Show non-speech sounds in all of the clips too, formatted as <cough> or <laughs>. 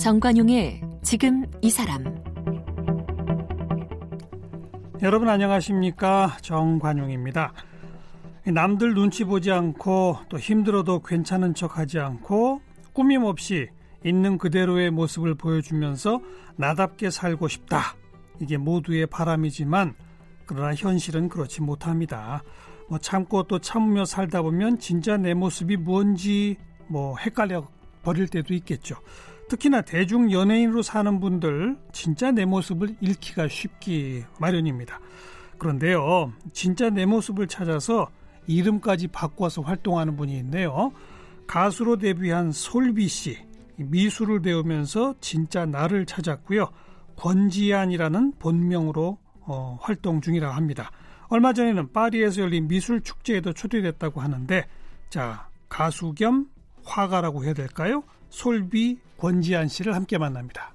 정관용의 지금 이 사람 여러분 안녕하십니까 정관용입니다. 남들 눈치 보지 않고 또 힘들어도 괜찮은 척 하지 않고 꾸밈 없이 있는 그대로의 모습을 보여주면서 나답게 살고 싶다. 이게 모두의 바람이지만 그러나 현실은 그렇지 못합니다. 뭐 참고 또 참으며 살다 보면 진짜 내 모습이 뭔지 뭐 헷갈려 버릴 때도 있겠죠. 특히나 대중 연예인으로 사는 분들 진짜 내 모습을 잃기가 쉽기 마련입니다. 그런데요, 진짜 내 모습을 찾아서 이름까지 바꿔서 활동하는 분이 있네요. 가수로 데뷔한 솔비 씨. 미술을 배우면서 진짜 나를 찾았고요. 권지안이라는 본명으로 어, 활동 중이라고 합니다. 얼마 전에는 파리에서 열린 미술 축제에도 초대됐다고 하는데 자 가수 겸 화가라고 해야 될까요? 솔비 권지안 씨를 함께 만납니다.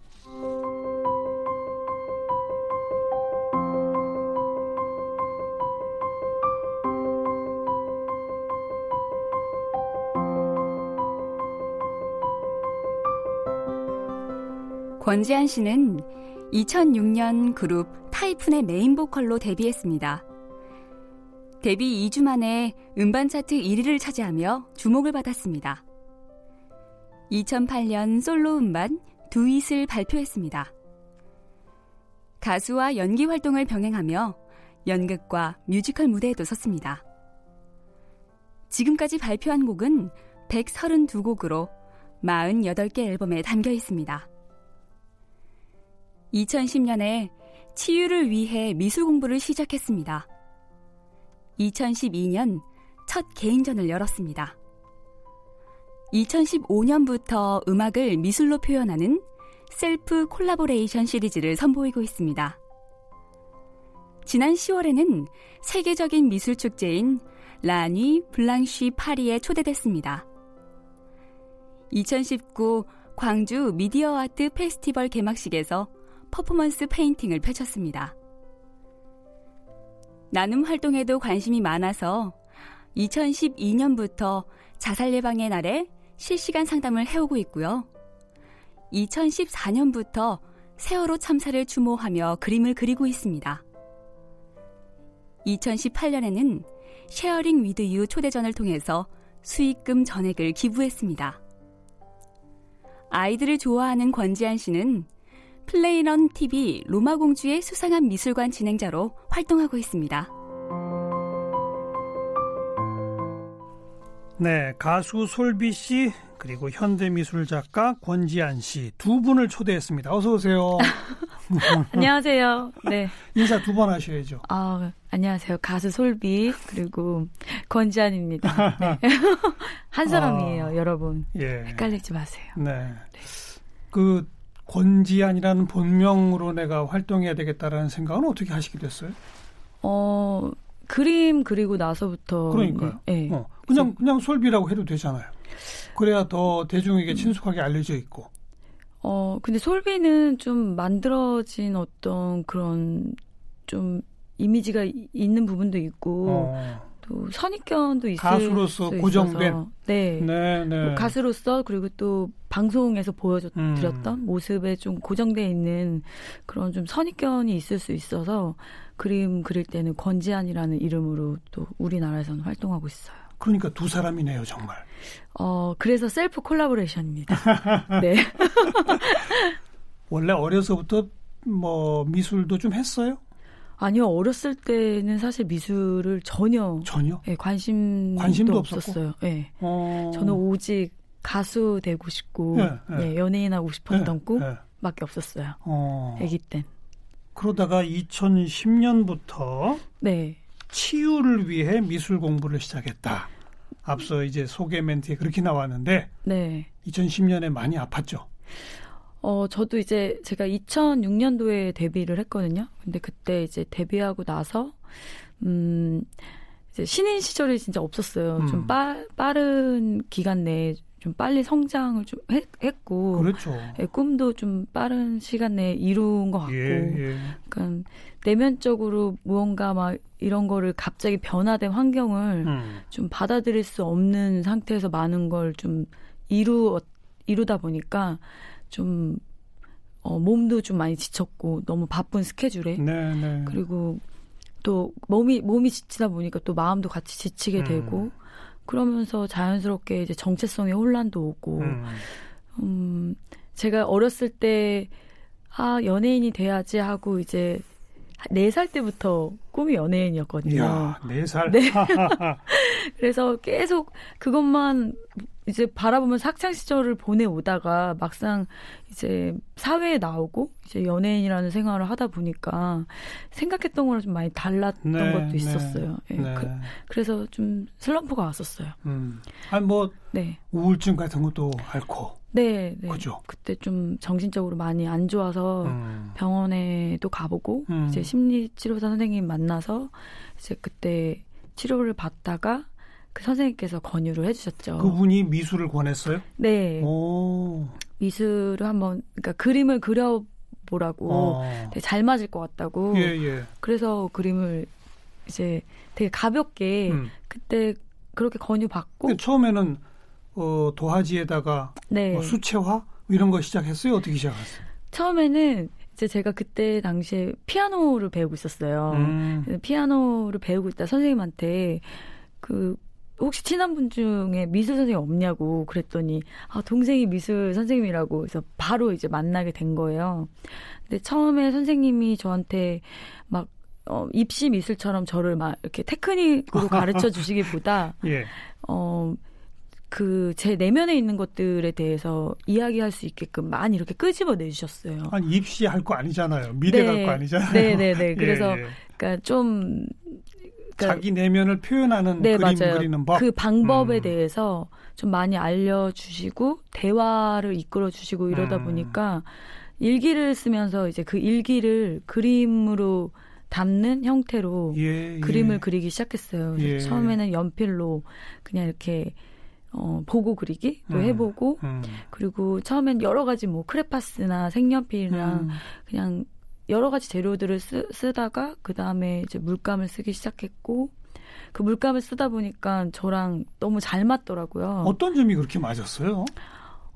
권지한 씨는 2006년 그룹 타이푼의 메인 보컬로 데뷔했습니다. 데뷔 2주 만에 음반 차트 1위를 차지하며 주목을 받았습니다. 2008년 솔로 음반 두잇을 발표했습니다. 가수와 연기 활동을 병행하며 연극과 뮤지컬 무대에도 섰습니다. 지금까지 발표한 곡은 132곡으로 48개 앨범에 담겨 있습니다. 2010년에 치유를 위해 미술 공부를 시작했습니다. 2012년 첫 개인전을 열었습니다. 2015년부터 음악을 미술로 표현하는 self collaboration 시리즈를 선보이고 있습니다. 지난 10월에는 세계적인 미술 축제인 La Nuit Blanche 파리에 초대됐습니다. 2019 광주 미디어 아트 페스티벌 개막식에서 퍼포먼스 페인팅을 펼쳤습니다. 나눔 활동에도 관심이 많아서 2012년부터 자살 예방의 날에 실시간 상담을 해오고 있고요. 2014년부터 세월호 참사를 추모하며 그림을 그리고 있습니다. 2018년에는 Sharing with You 초대전을 통해서 수익금 전액을 기부했습니다. 아이들을 좋아하는 권지한 씨는 플레이런 TV 로마 공주의 수상한 미술관 진행자로 활동하고 있습니다. 네, 가수 솔비 씨 그리고 현대미술 작가 권지안 씨 두 분을 초대했습니다. 어서 오세요. <laughs> 안녕하세요. 네. 인사 두 번 하셔야죠. 아, 안녕하세요. 가수 솔비 그리고 권지안입니다. 네. <laughs> 한 사람이에요, 아, 여러분. 예. 헷갈리지 마세요. 네. 네. 그 권지안이라는 본명으로 내가 활동해야 되겠다라는 생각은 어떻게 하시게 됐어요? 어, 그림 그리고 나서부터 그러니까요. 네. 어, 그냥 그냥 솔비라고 해도 되잖아요. 그래야 더 대중에게 음. 친숙하게 알려져 있고. 어, 근데 솔비는 좀 만들어진 어떤 그런 좀 이미지가 있는 부분도 있고 어. 또 선입견도 있을 가수로서 고정된 네, 네, 네. 뭐 가수로서 그리고 또 방송에서 보여드렸던 음. 모습에 좀 고정돼 있는 그런 좀 선입견이 있을 수 있어서 그림 그릴 때는 권지안이라는 이름으로 또 우리나라에서는 활동하고 있어요. 그러니까 두 사람이네요, 정말. 어, 그래서 셀프 콜라보레이션입니다. <laughs> 네. 원래 어려서부터 뭐 미술도 좀 했어요? 아니요, 어렸을 때는 사실 미술을 전혀 전혀 네, 관심도, 관심도 없었어요. 네. 어... 저는 오직 가수 되고 싶고 네, 네. 연예인 하고 싶었던 꿈밖에 없었어요. 어... 아기 땐. 그러다가 2010년부터 네. 치유를 위해 미술 공부를 시작했다. 앞서 이제 소개 멘트에 그렇게 나왔는데 네. 2010년에 많이 아팠죠. 어, 저도 이제 제가 2006년도에 데뷔를 했거든요. 근데 그때 이제 데뷔하고 나서 음 이제 신인 시절이 진짜 없었어요. 음. 좀 빠, 빠른 기간 내에 좀 빨리 성장을 좀 했, 고 그렇죠. 예, 꿈도 좀 빠른 시간 내에 이룬 것 같고, 예, 예. 그러니까 내면적으로 무언가 막 이런 거를 갑자기 변화된 환경을 음. 좀 받아들일 수 없는 상태에서 많은 걸 좀 이루 이루다 보니까 좀 어, 몸도 좀 많이 지쳤고 너무 바쁜 스케줄에 네, 네. 그리고 또 몸이 몸이 지치다 보니까 또 마음도 같이 지치게 음. 되고 그러면서 자연스럽게 이제 정체성의 혼란도 오고 음. 음, 제가 어렸을 때, 아, 연예인이 돼야지 하고 이제, 네살 때부터 꿈이 연예인이었거든요. 이야, 네 살. 네. <laughs> 그래서 계속 그것만 이제 바라보면서 학창 시절을 보내 오다가 막상 이제 사회에 나오고 이제 연예인이라는 생활을 하다 보니까 생각했던 거랑 좀 많이 달랐던 네, 것도 네. 있었어요. 예, 네. 그, 래서좀 슬럼프가 왔었어요. 음. 아니 뭐 네. 우울증 같은 것도 앓고. 네, 네. 그죠? 그때 좀 정신적으로 많이 안 좋아서 음. 병원에도 가보고 음. 이제 심리 치료사 선생님 만나서 이제 그때 치료를 받다가 그 선생님께서 권유를 해주셨죠. 그분이 미술을 권했어요? 네, 오. 미술을 한번 그러니까 그림을 그려보라고 어. 되게 잘 맞을 것 같다고. 예, 예. 그래서 그림을 이제 되게 가볍게 음. 그때 그렇게 권유 받고 처음에는 어, 도화지에다가 네뭐 수채화 이런 거 시작했어요? 어떻게 시작했어요? 처음에는 이제 제가 그때 당시에 피아노를 배우고 있었어요. 음. 피아노를 배우고 있다 선생님한테 그 혹시 친한 분 중에 미술 선생님 없냐고 그랬더니 아 동생이 미술 선생님이라고 그래서 바로 이제 만나게 된 거예요. 근데 처음에 선생님이 저한테 막 어, 입시 미술처럼 저를 막 이렇게 테크닉으로 가르쳐 주시기보다 <laughs> 예. 어, 그 제 내면에 있는 것들에 대해서 이야기할 수 있게끔 많이 이렇게 끄집어 내주셨어요. 아니 입시 할 거 아니잖아요. 미대 네. 갈거 아니잖아요. 네네네. <laughs> 그래서 예, 예. 그러니까 좀 그러니까 자기 내면을 표현하는 네, 그림 맞아요. 그리는 법. 그 방법에 음. 대해서 좀 많이 알려주시고 대화를 이끌어 주시고 이러다 음. 보니까 일기를 쓰면서 이제 그 일기를 그림으로 담는 형태로 예, 예. 그림을 그리기 시작했어요. 예. 처음에는 연필로 그냥 이렇게 어, 보고 그리기 또 음. 해보고 음. 그리고 처음엔 여러 가지 뭐 크레파스나 색연필이랑 음. 그냥 여러 가지 재료들을 쓰, 쓰다가 그 다음에 이제 물감을 쓰기 시작했고 그 물감을 쓰다 보니까 저랑 너무 잘 맞더라고요. 어떤 점이 그렇게 맞았어요?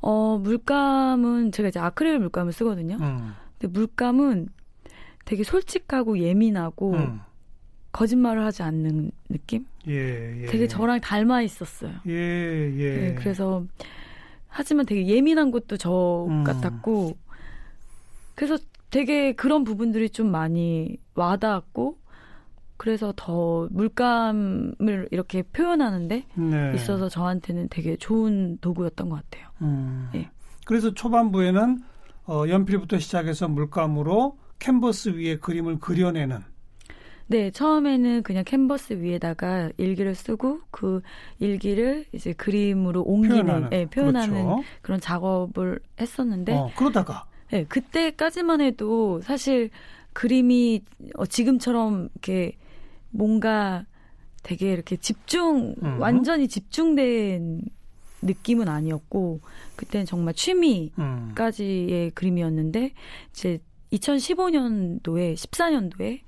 어, 물감은 제가 이제 아크릴 물감을 쓰거든요. 음. 근데 물감은 되게 솔직하고 예민하고 음. 거짓말을 하지 않는 느낌? 예, 예. 되게 저랑 닮아 있었어요. 예, 예. 네, 그래서 하지만 되게 예민한 것도 저 음. 같았고 그래서 되게 그런 부분들이 좀 많이 와닿았고 그래서 더 물감을 이렇게 표현하는데 네. 있어서 저한테는 되게 좋은 도구였던 것 같아요. 음. 예. 그래서 초반부에는 어, 연필부터 시작해서 물감으로 캔버스 위에 그림을 그려내는 네, 처음에는 그냥 캔버스 위에다가 일기를 쓰고 그 일기를 이제 그림으로 옮기는, 표현하는, 예, 표현하는 그렇죠. 그런 작업을 했었는데, 어, 그러다가 네, 그때까지만 해도 사실 그림이 어, 지금처럼 이렇게 뭔가 되게 이렇게 집중, 음. 완전히 집중된 느낌은 아니었고, 그때는 정말 취미까지의 음. 그림이었는데, 이제 2015년도에, 14년도에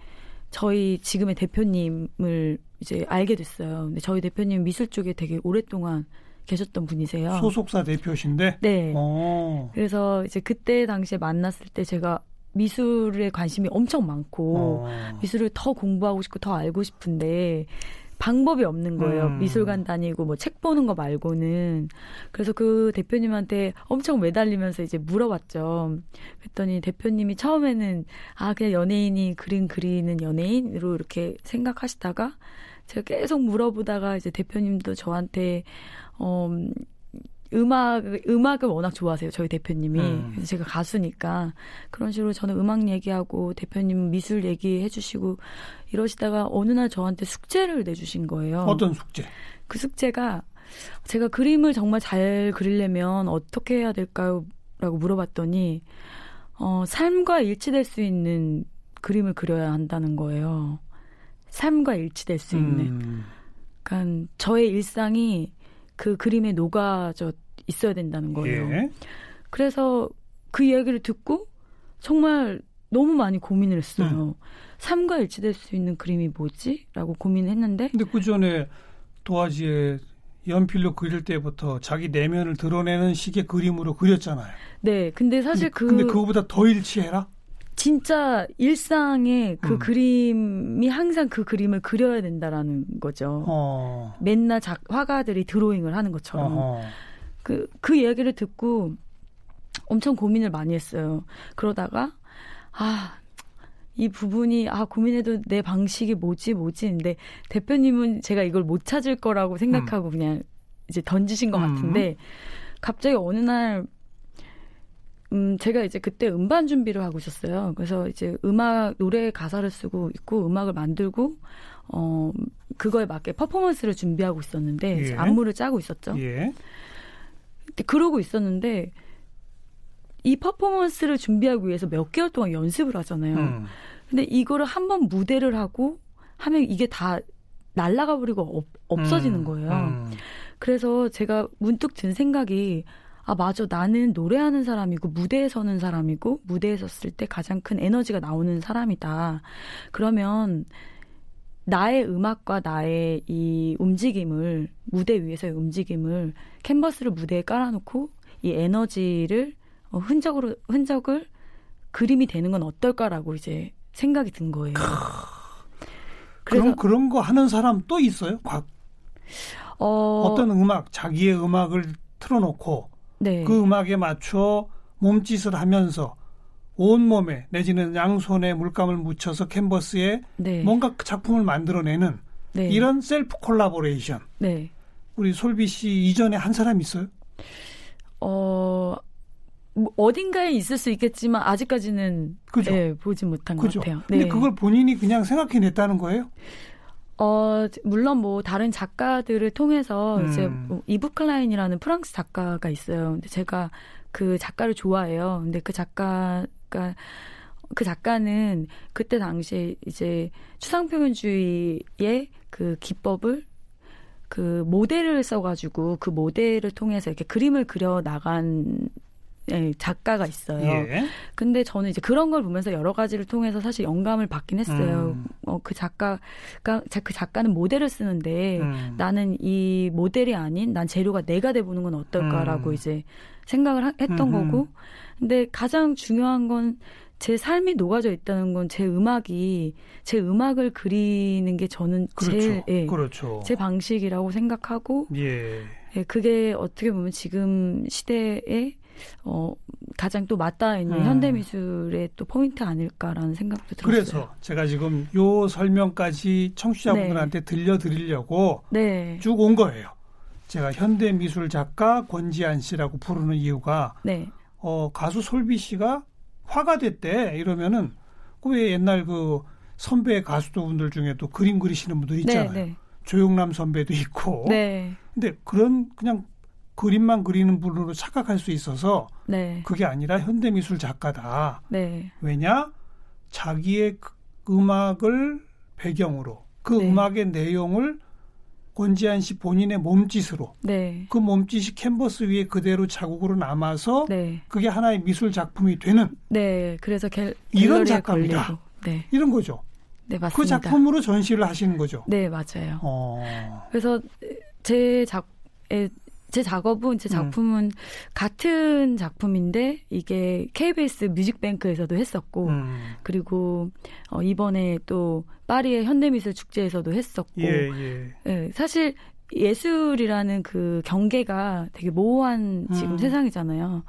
저희 지금의 대표님을 이제 알게 됐어요. 근데 저희 대표님 미술 쪽에 되게 오랫동안 계셨던 분이세요. 소속사 대표신데 네. 어. 그래서 이제 그때 당시에 만났을 때 제가 미술에 관심이 엄청 많고 어. 미술을 더 공부하고 싶고 더 알고 싶은데 방법이 없는 거예요. 음. 미술관 다니고 뭐 책 보는 거 말고는. 그래서 그 대표님한테 엄청 매달리면서 이제 물어봤죠. 그랬더니 대표님이 처음에는 아 그냥 연예인이 그림 그리는 연예인으로 이렇게 생각하시다가 제가 계속 물어보다가 이제 대표님도 저한테 어 음악 음악을 워낙 좋아하세요 저희 대표님이 음. 그래서 제가 가수니까 그런 식으로 저는 음악 얘기하고 대표님 미술 얘기해 주시고 이러시다가 어느 날 저한테 숙제를 내주신 거예요. 어떤 숙제? 그 숙제가 제가 그림을 정말 잘 그리려면 어떻게 해야 될까요? 라고 물어봤더니 어, 삶과 일치될 수 있는 그림을 그려야 한다는 거예요. 삶과 일치될 수 있는. 음. 그러니까 저의 일상이 그 그림에 녹아져 있어야 된다는 거예요. 예. 그래서 그 이야기를 듣고 정말 너무 많이 고민을 했어요. 삶과 일치될 수 있는 그림이 뭐지? 라고 고민을 했는데 근데 그 전에 도화지에 연필로 그릴 때부터 자기 내면을 드러내는 식의 그림으로 그렸잖아요. 네, 근데 사실 근데, 그 근데 그거보다 더 일치해라. 진짜 일상의 그 음. 그림이 항상 그 그림을 그려야 된다라는 거죠. 어. 맨날 작, 화가들이 드로잉을 하는 것처럼. 어허. 그, 그 이야기를 듣고 엄청 고민을 많이 했어요. 그러다가, 아, 이 부분이, 아, 고민해도 내 방식이 뭐지, 뭐지. 근데 대표님은 제가 이걸 못 찾을 거라고 생각하고 그냥 이제 던지신 것 음. 같은데, 갑자기 어느 날, 음, 제가 이제 그때 음반 준비를 하고 있었어요. 그래서 이제 음악, 노래 가사를 쓰고 있고, 음악을 만들고, 어, 그거에 맞게 퍼포먼스를 준비하고 있었는데, 이제 예. 안무를 짜고 있었죠. 예. 그러고 있었는데 이 퍼포먼스를 준비하기 위해서 몇 개월 동안 연습을 하잖아요. 음. 근데 이거를 한 번 무대를 하고 하면 이게 다 날아가 버리고 없, 없어지는 음. 거예요. 음. 그래서 제가 문득 든 생각이 아 맞아 나는 노래하는 사람이고 무대에 서는 사람이고 무대에 섰을 때 가장 큰 에너지가 나오는 사람이다. 그러면 나의 음악과 나의 이 움직임을 무대 위에서의 움직임을 캔버스를 무대에 깔아놓고 이 에너지를 어, 흔적으로 흔적을 그림이 되는 건 어떨까라고 이제 생각이 든 거예요. 그럼 그런 거 하는 사람 또 있어요? 과- 어, 어떤 음악, 자기의 음악을 틀어놓고 네. 그 음악에 맞춰 몸짓을 하면서 온 몸에 내지는 양손에 물감을 묻혀서 캔버스에 네. 뭔가 작품을 만들어내는 네. 이런 self collaboration. 네. 우리 솔비 씨 이전에 한 사람 있어요? 어, 뭐 어딘가에 있을 수 있겠지만 아직까지는 그죠? 네, 보지 못한 그죠? 것 같아요. 근데 네. 그걸 본인이 그냥 생각해냈다는 거예요? 어, 물론 뭐 다른 작가들을 통해서 음. 이제 뭐 이브 클라인이라는 프랑스 작가가 있어요. 근데 제가 그 작가를 좋아해요. 근데 그 작가가 그 작가는 그때 당시에 이제 추상 표현주의의 그 기법을 그 모델을 써가지고 그 모델을 통해서 이렇게 그림을 그려 나간 예, 작가가 있어요. 예. 근데 저는 이제 그런 걸 보면서 여러 가지를 통해서 사실 영감을 받긴 했어요. 음. 어, 그 작가가, 자- 그 작가는 모델을 쓰는데 음. 나는 이 모델이 아닌 난 재료가 내가 돼 보는 건 어떨까라고 음. 이제 생각을 하- 했던 음흠. 거고. 근데 가장 중요한 건 제 삶이 녹아져 있다는 건 제 음악이, 제 음악을 그리는 게 저는 그렇죠. 제일, 예, 그렇죠. 제 방식이라고 생각하고, 예. 예, 그게 어떻게 보면 지금 시대에 어, 가장 또 맞닿아 있는 음. 현대 미술의 또 포인트 아닐까라는 생각도 들었어요. 그래서 제가 지금 요 설명까지 청취자분들한테 들려드리려고 네, 쭉온 거예요. 제가 현대 미술 작가 권지한 씨라고 부르는 이유가 네, 어, 가수 솔비 씨가 화가 됐대 이러면은 그왜 옛날 그 선배 가수분들 중에도 그림 그리시는 분들 네, 있잖아요. 네, 조용남 선배도 있고. 네, 근데 그런 그냥 그림만 그리는 분으로 착각할 수 있어서 네, 그게 아니라 현대 미술 작가다. 네, 왜냐? 자기의 그 음악을 배경으로 그 네. 음악의 내용을 권지한 씨 본인의 몸짓으로 네, 그 몸짓이 캔버스 위에 그대로 자국으로 남아서 네, 그게 하나의 미술 작품이 되는 네. 그래서 갤, 이런 작가입니다. 네, 이런 거죠. 네그 맞습니다. 작품으로 전시를 하시는 거죠. 네 맞아요. 어. 그래서 제 작, 에, 제 작업은 음. 제 작품은 같은 작품인데 이게 KBS 뮤직뱅크에서도 했었고 음. 그리고 어, 이번에 또 파리의 현대미술 축제에서도 했었고 예, 예. 예, 사실 예술이라는 그 경계가 되게 모호한 지금 음. 세상이잖아요.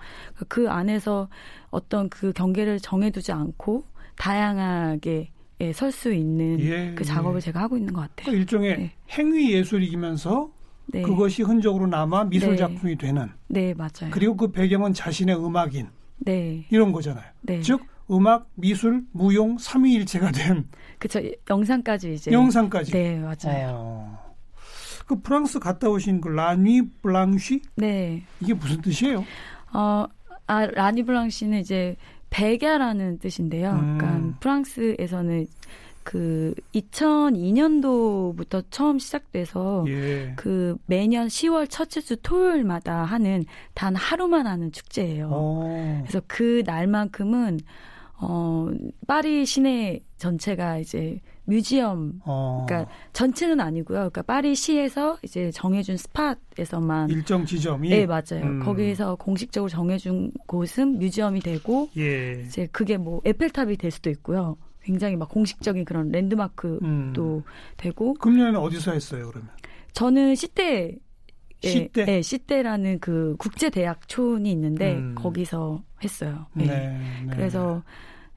그 안에서 어떤 그 경계를 정해두지 않고 다양하게 예, 설 수 있는 예, 그 예. 작업을 제가 하고 있는 것 같아요. 그 일종의 네. 행위 예술이면서 네, 그것이 흔적으로 남아 미술 네. 작품이 되는 네 맞아요. 그리고 그 배경은 자신의 음악인 네, 이런 거잖아요. 네, 즉 음악, 미술, 무용 삼위일체가 된 그쵸 영상까지 이제 영상까지. 네 맞아요. 어. 그 프랑스 갔다 오신 그 라뉘 블랑쉬 네, 이게 무슨 뜻이에요? 어, 아, 라니 블랑시는 이제 백야라는 뜻인데요. 음. 그러니까 프랑스에서는 그 2002년도부터 처음 시작돼서 예. 그 매년 10월 첫째 주 토요일마다 하는 단 하루만 하는 축제예요. 어. 그래서 그 날만큼은 어, 파리 시내 전체가 이제 뮤지엄, 어. 그러니까 전체는 아니고요. 그러니까 파리 시에서 이제 정해준 스팟에서만 일정 지점이 네 맞아요. 음. 거기서 공식적으로 정해준 곳은 뮤지엄이 되고 예. 이제 그게 뭐 에펠탑이 될 수도 있고요. 굉장히 막 공식적인 그런 랜드마크도 음. 되고 금년에는 어디서 했어요, 그러면? 저는 시대 시대? 네, 시대라는 그 국제 대학촌이 있는데 음. 거기서 했어요. 네. 네. 네. 그래서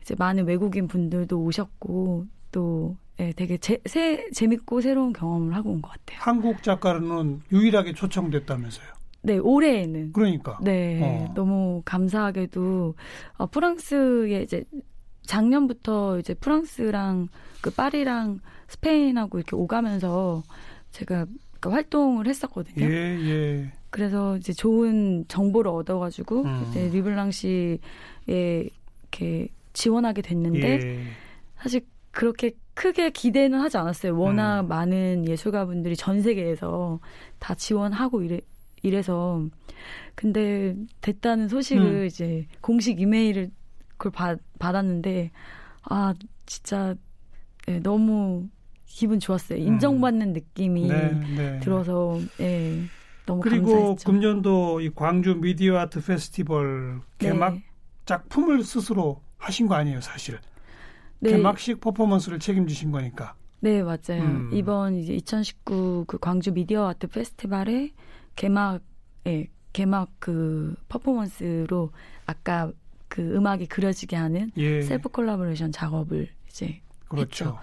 이제 많은 외국인 분들도 오셨고 또 예, 되게 제, 새, 재밌고 새로운 경험을 하고 온 것 같아요. 한국 작가는 유일하게 초청됐다면서요. 네, 올해에는 그러니까. 네, 어. 너무 감사하게도 어, 프랑스에 이제 작년부터 이제 프랑스랑 그 파리랑 스페인하고 이렇게 오가면서 제가 그 활동을 했었거든요. 예, 예. 그래서 이제 좋은 정보를 얻어가지고 음. 이제 리블랑시에 이렇게 지원하게 됐는데 예. 사실 그렇게 크게 기대는 하지 않았어요. 워낙 음. 많은 예술가분들이 전 세계에서 다 지원하고 이래, 이래서 근데 됐다는 소식을 음. 이제 공식 이메일을 그걸 받, 받았는데 아 진짜 네, 너무 기분 좋았어요. 인정받는 느낌이 음. 네, 네. 들어서 예, 너무 그리고 감사했죠. 금년도 이 광주 미디어 아트 페스티벌 개막 네. 작품을 스스로 하신 거 아니에요, 사실. 네. 개막식 퍼포먼스를 책임지신 거니까. 네, 맞아요. 음. 이번 이제 2019 그 광주 미디어 아트 페스티벌의 개막, 예, 개막 그 퍼포먼스로 아까 그 음악이 그려지게 하는 예. self collaboration 작업을 이제 그렇죠.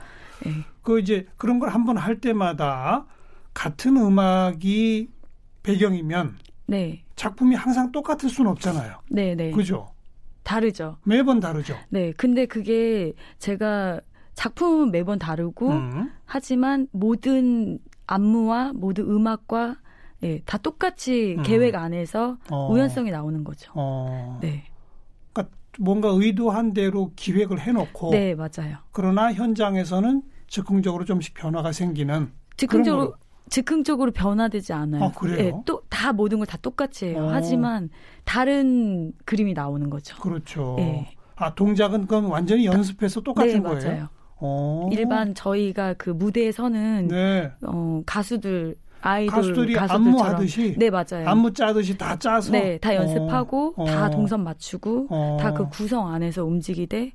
예. 그 이제 그런 걸 한번 할 때마다 같은 음악이 배경이면 네, 작품이 항상 똑같을 수는 없잖아요. 네, 네. 그죠? 다르죠. 매번 다르죠. 네, 근데 그게 제가 작품은 매번 다르고 음. 하지만 모든 안무와 모든 음악과 예, 다 똑같이 음. 계획 안에서 어. 우연성이 나오는 거죠. 어. 네, 뭔가 의도한 대로 기획을 해놓고 네, 맞아요. 그러나 현장에서는 즉흥적으로 좀씩 변화가 생기는 즉흥적으로 즉흥적으로 변화되지 않아요. 아, 그래요? 또다 모든 걸 다 똑같이 해요. 어. 하지만 다른 그림이 나오는 거죠. 그렇죠. 네. 아 동작은 그건 완전히 연습해서 똑같은 네, 거예요. 맞아요. 어. 일반 저희가 그 무대에 서는 네. 어, 가수들 아이돌 가수들이 가수들처럼 안무하듯이 네 맞아요. 안무 짜듯이 다 짜서 네, 다 연습하고 어. 다 어. 동선 맞추고 어. 다그 구성 안에서 움직이되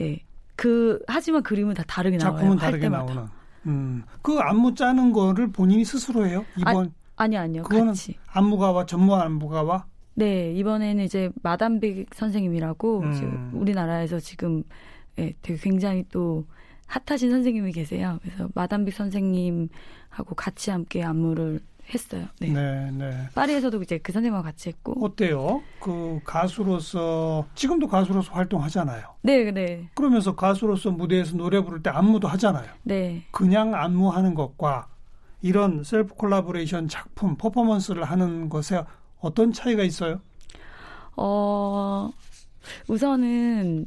예. 그 하지만 그림은 다 다르게 나와요. 작품은 할 다르게 때마다. 나오는. 음. 그 안무 짜는 거를 본인이 스스로 해요? 이번 아니 아니요. 그거는 같이. 안무가와 전무 안무가와 네, 이번에는 이제 마담빅 선생님이라고 음. 이제 우리나라에서 지금 예, 되게 굉장히 또 핫하신 선생님이 계세요. 그래서 마담빅 선생님하고 같이 함께 안무를 했어요. 네. 네, 네. 파리에서도 이제 그 선생님과 같이 했고. 어때요? 그 가수로서 지금도 가수로서 활동하잖아요. 네, 네. 그러면서 가수로서 무대에서 노래 부를 때 안무도 하잖아요. 네. 그냥 안무하는 것과 이런 self collaboration 작품 퍼포먼스를 하는 것에 어떤 차이가 있어요? 어, 우선은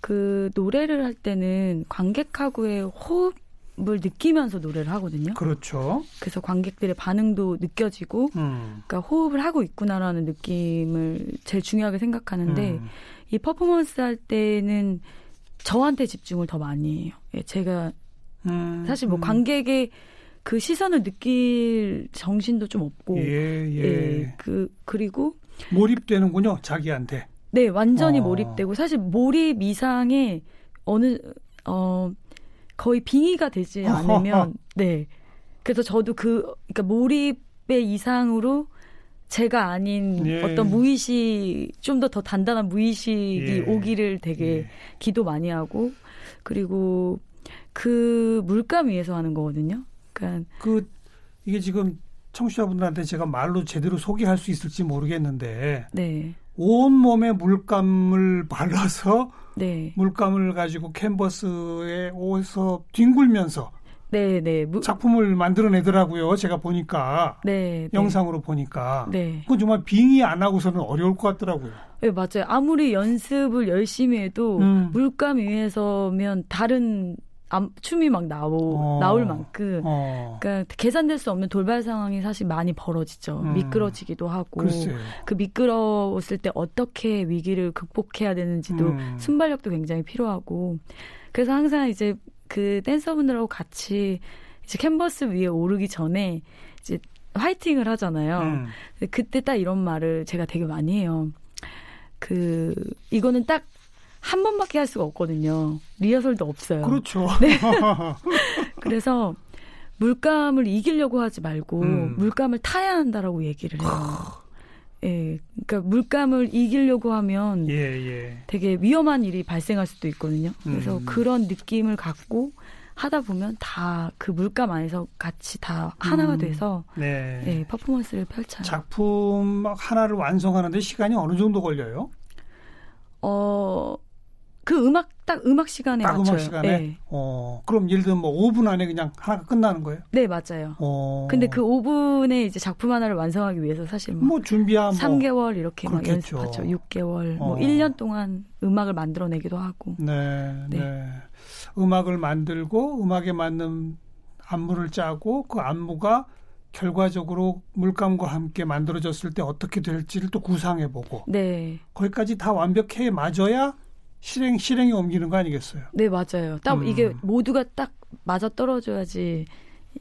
그 노래를 할 때는 관객하고의 호흡 을 느끼면서 노래를 하거든요. 그렇죠. 그래서 관객들의 반응도 느껴지고 음. 그러니까 호흡을 하고 있구나라는 느낌을 제일 중요하게 생각하는데 음. 이 퍼포먼스 할 때는 저한테 집중을 더 많이 해요. 예, 제가 음. 사실 뭐 음. 관객의 그 시선을 느낄 정신도 좀 없고 예, 예. 예, 그 그리고 몰입되는군요, 자기한테. 네 완전히 어. 몰입되고 사실 몰입 이상의 어느 어 거의 빙의가 되지. <laughs> 않으면 네 그래서 저도 그 그러니까 몰입의 이상으로 제가 아닌 예. 어떤 무의식 좀 더 더 단단한 무의식이 예. 오기를 되게 예. 기도 많이 하고 그리고 그 물감 위에서 하는 거거든요. 그러니까 그 이게 지금 청취자분들한테 제가 말로 제대로 소개할 수 있을지 모르겠는데 네. 온 몸에 물감을 발라서 네. 물감을 가지고 캔버스에 옷서 뒹굴면서 네, 네. 무, 작품을 만들어내더라고요. 제가 보니까 네, 네. 영상으로 보니까 네. 그건 정말 빙의 안 하고서는 어려울 것 같더라고요. 네, 맞아요. 아무리 연습을 열심히 해도 음. 물감 위에서면 다른 암, 춤이 막 나오, 어. 나올 만큼 어. 그러니까 계산될 수 없는 돌발 상황이 사실 많이 벌어지죠. 음. 미끄러지기도 하고 글쎄요. 그 미끄러웠을 때 어떻게 위기를 극복해야 되는지도 음. 순발력도 굉장히 필요하고 그래서 항상 이제 그 댄서분들하고 같이 이제 캔버스 위에 오르기 전에 이제 화이팅을 하잖아요. 음. 그때 딱 이런 말을 제가 되게 많이 해요. 그 이거는 딱 한 번밖에 할 수가 없거든요. 리허설도 없어요. 그렇죠. <laughs> 네. <laughs> 그래서 물감을 이기려고 하지 말고 음. 물감을 타야 한다라고 얘기를 해요. 예, 그러니까 물감을 이기려고 하면 예, 예. 되게 위험한 일이 발생할 수도 있거든요. 그래서 음. 그런 느낌을 갖고 하다 보면 다 그 물감 안에서 같이 다 하나가 음. 돼서 네. 예, 퍼포먼스를 펼쳐요. 작품 막 하나를 완성하는데 시간이 어느 정도 걸려요? 어, 그 음악 딱 음악 시간에 딱 맞춰요. 음악 시간에? 예. 어, 그럼 예를 들면 뭐 5분 안에 그냥 하나가 끝나는 거예요? 네, 맞아요. 어. 근데 그 5분에 이제 작품 하나를 완성하기 위해서 사실 뭐, 뭐 준비한 뭐 3개월 이렇게 막 그렇겠죠. 연습하죠. 6개월, 뭐 어. 1년 동안 음악을 만들어내기도 하고. 네, 네, 네. 음악을 만들고 음악에 맞는 안무를 짜고 그 안무가 결과적으로 물감과 함께 만들어졌을 때 어떻게 될지를 또 구상해보고 네, 거기까지 다 완벽해 맞아야 실행 실행에 옮기는 거 아니겠어요? 네 맞아요. 딱 음. 이게 모두가 딱 맞아 떨어져야지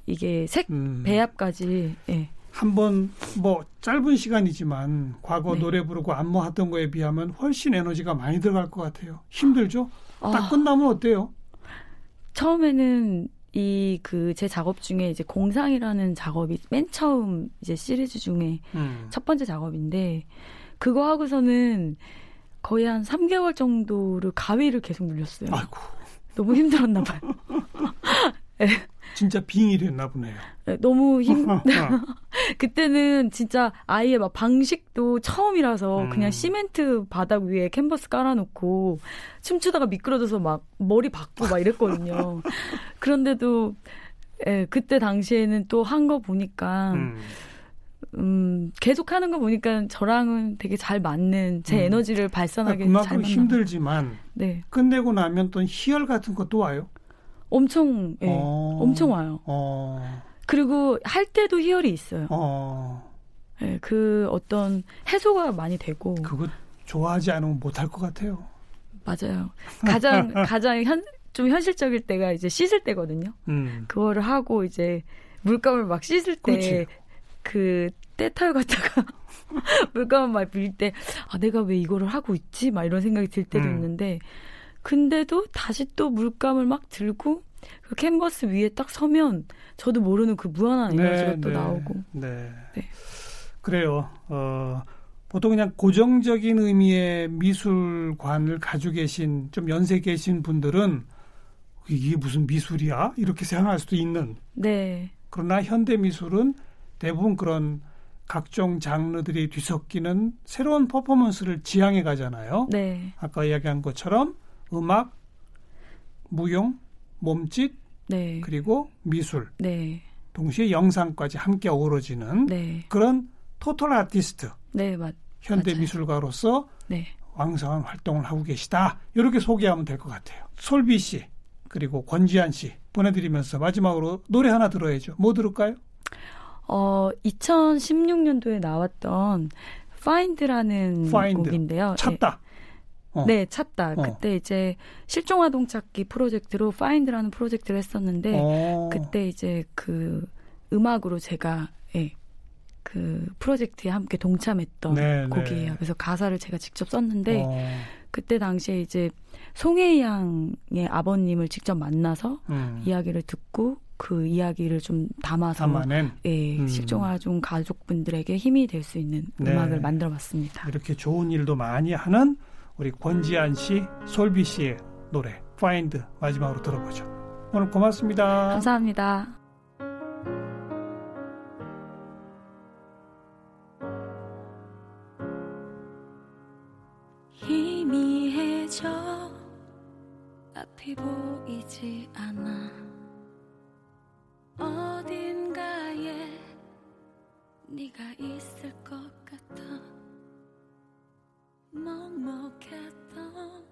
이게 색 음. 배합까지. 예. 한번 뭐 짧은 시간이지만 과거 네. 노래 부르고 안무하던 거에 비하면 훨씬 에너지가 많이 들어갈 것 같아요. 힘들죠? 딱 아, 끝나면 어때요? 처음에는 이 그 제 작업 중에 이제 공상이라는 작업이 맨 처음 이제 시리즈 중에 음. 첫 번째 작업인데 그거 하고서는 거의 한 3개월 정도를 가위를 계속 눌렸어요. 아이고 너무 힘들었나 봐요. <laughs> 진짜 빙의됐나 보네요. 네, 너무 힘 어. <laughs> <laughs> 그때는 진짜 아예 막 방식도 처음이라서 음. 그냥 시멘트 바닥 위에 캔버스 깔아놓고 춤추다가 미끄러져서 막 머리 박고 막 이랬거든요. 그런데도 예, 그때 당시에는 또 한 거 보니까 음. 음, 계속 하는 거 보니까 저랑은 되게 잘 맞는 제 음. 에너지를 발산하게 잘 그만큼. 힘들지만 네, 끝내고 나면 또 희열 같은 것도 와요. 엄청 예, 어. 엄청 와요. 어, 그리고 할 때도 희열이 있어요. 어, 예, 그 어떤 해소가 많이 되고 그거 좋아하지 않으면 못할 것 같아요. 맞아요. 가장 <laughs> 가장 현, 좀 현실적일 때가 이제 씻을 때거든요. 음. 그거를 하고 이제 물감을 막 씻을 그렇지. 때그 때타요 갔다가 물감을 막빌때아 내가 왜 이거를 하고 있지? 막 이런 생각이 들 때도 음. 있는데 근데도 다시 또 물감을 막 들고 그 캔버스 위에 딱 서면 저도 모르는 그 무한한 에너지가 또 나오고 네. 네. 그래요. 어, 보통 그냥 고정적인 의미의 미술관을 가지고 계신 좀 연세 계신 분들은 이게 무슨 미술이야? 이렇게 생각할 수도 있는. 네 그러나 현대 미술은 대부분 그런 각종 장르들이 뒤섞이는 새로운 퍼포먼스를 지향해 가잖아요. 네, 아까 이야기한 것처럼 음악, 무용, 몸짓, 네, 그리고 미술, 네, 동시에 영상까지 함께 어우러지는 네, 그런 토탈 아티스트, 네, 맞, 현대 맞아요. 미술가로서 네. 왕성한 활동을 하고 계시다. 이렇게 소개하면 될 것 같아요. 솔비 씨, 그리고 권지한 씨 보내드리면서 마지막으로 노래 하나 들어야죠. 뭐 들을까요? 어, 2016년도에 나왔던 Find라는 Find. 곡인데요. 찾다. 어. 네, 네, 찾다. 어. 그때 이제 실종 아동 찾기 프로젝트로 Find라는 프로젝트를 했었는데 어. 그때 이제 그 음악으로 제가 예. 그 프로젝트에 함께 동참했던 네, 네. 곡이에요. 그래서 가사를 제가 직접 썼는데 어. 그때 당시에 이제 송혜이 양의 아버님을 직접 만나서 음. 이야기를 듣고 그 이야기를 좀 담아서 담아낸 예, 음. 실종아동 가족분들에게 힘이 될 수 있는 네. 음악을 만들어봤습니다. 이렇게 좋은 일도 많이 하는 우리 권지한 씨, 솔비 씨의 노래 Find 마지막으로 들어보죠. 오늘 고맙습니다. 감사합니다. 희미해져 앞이 보이지 않아 어딘가에 네가 있을 것 같아 먹먹했던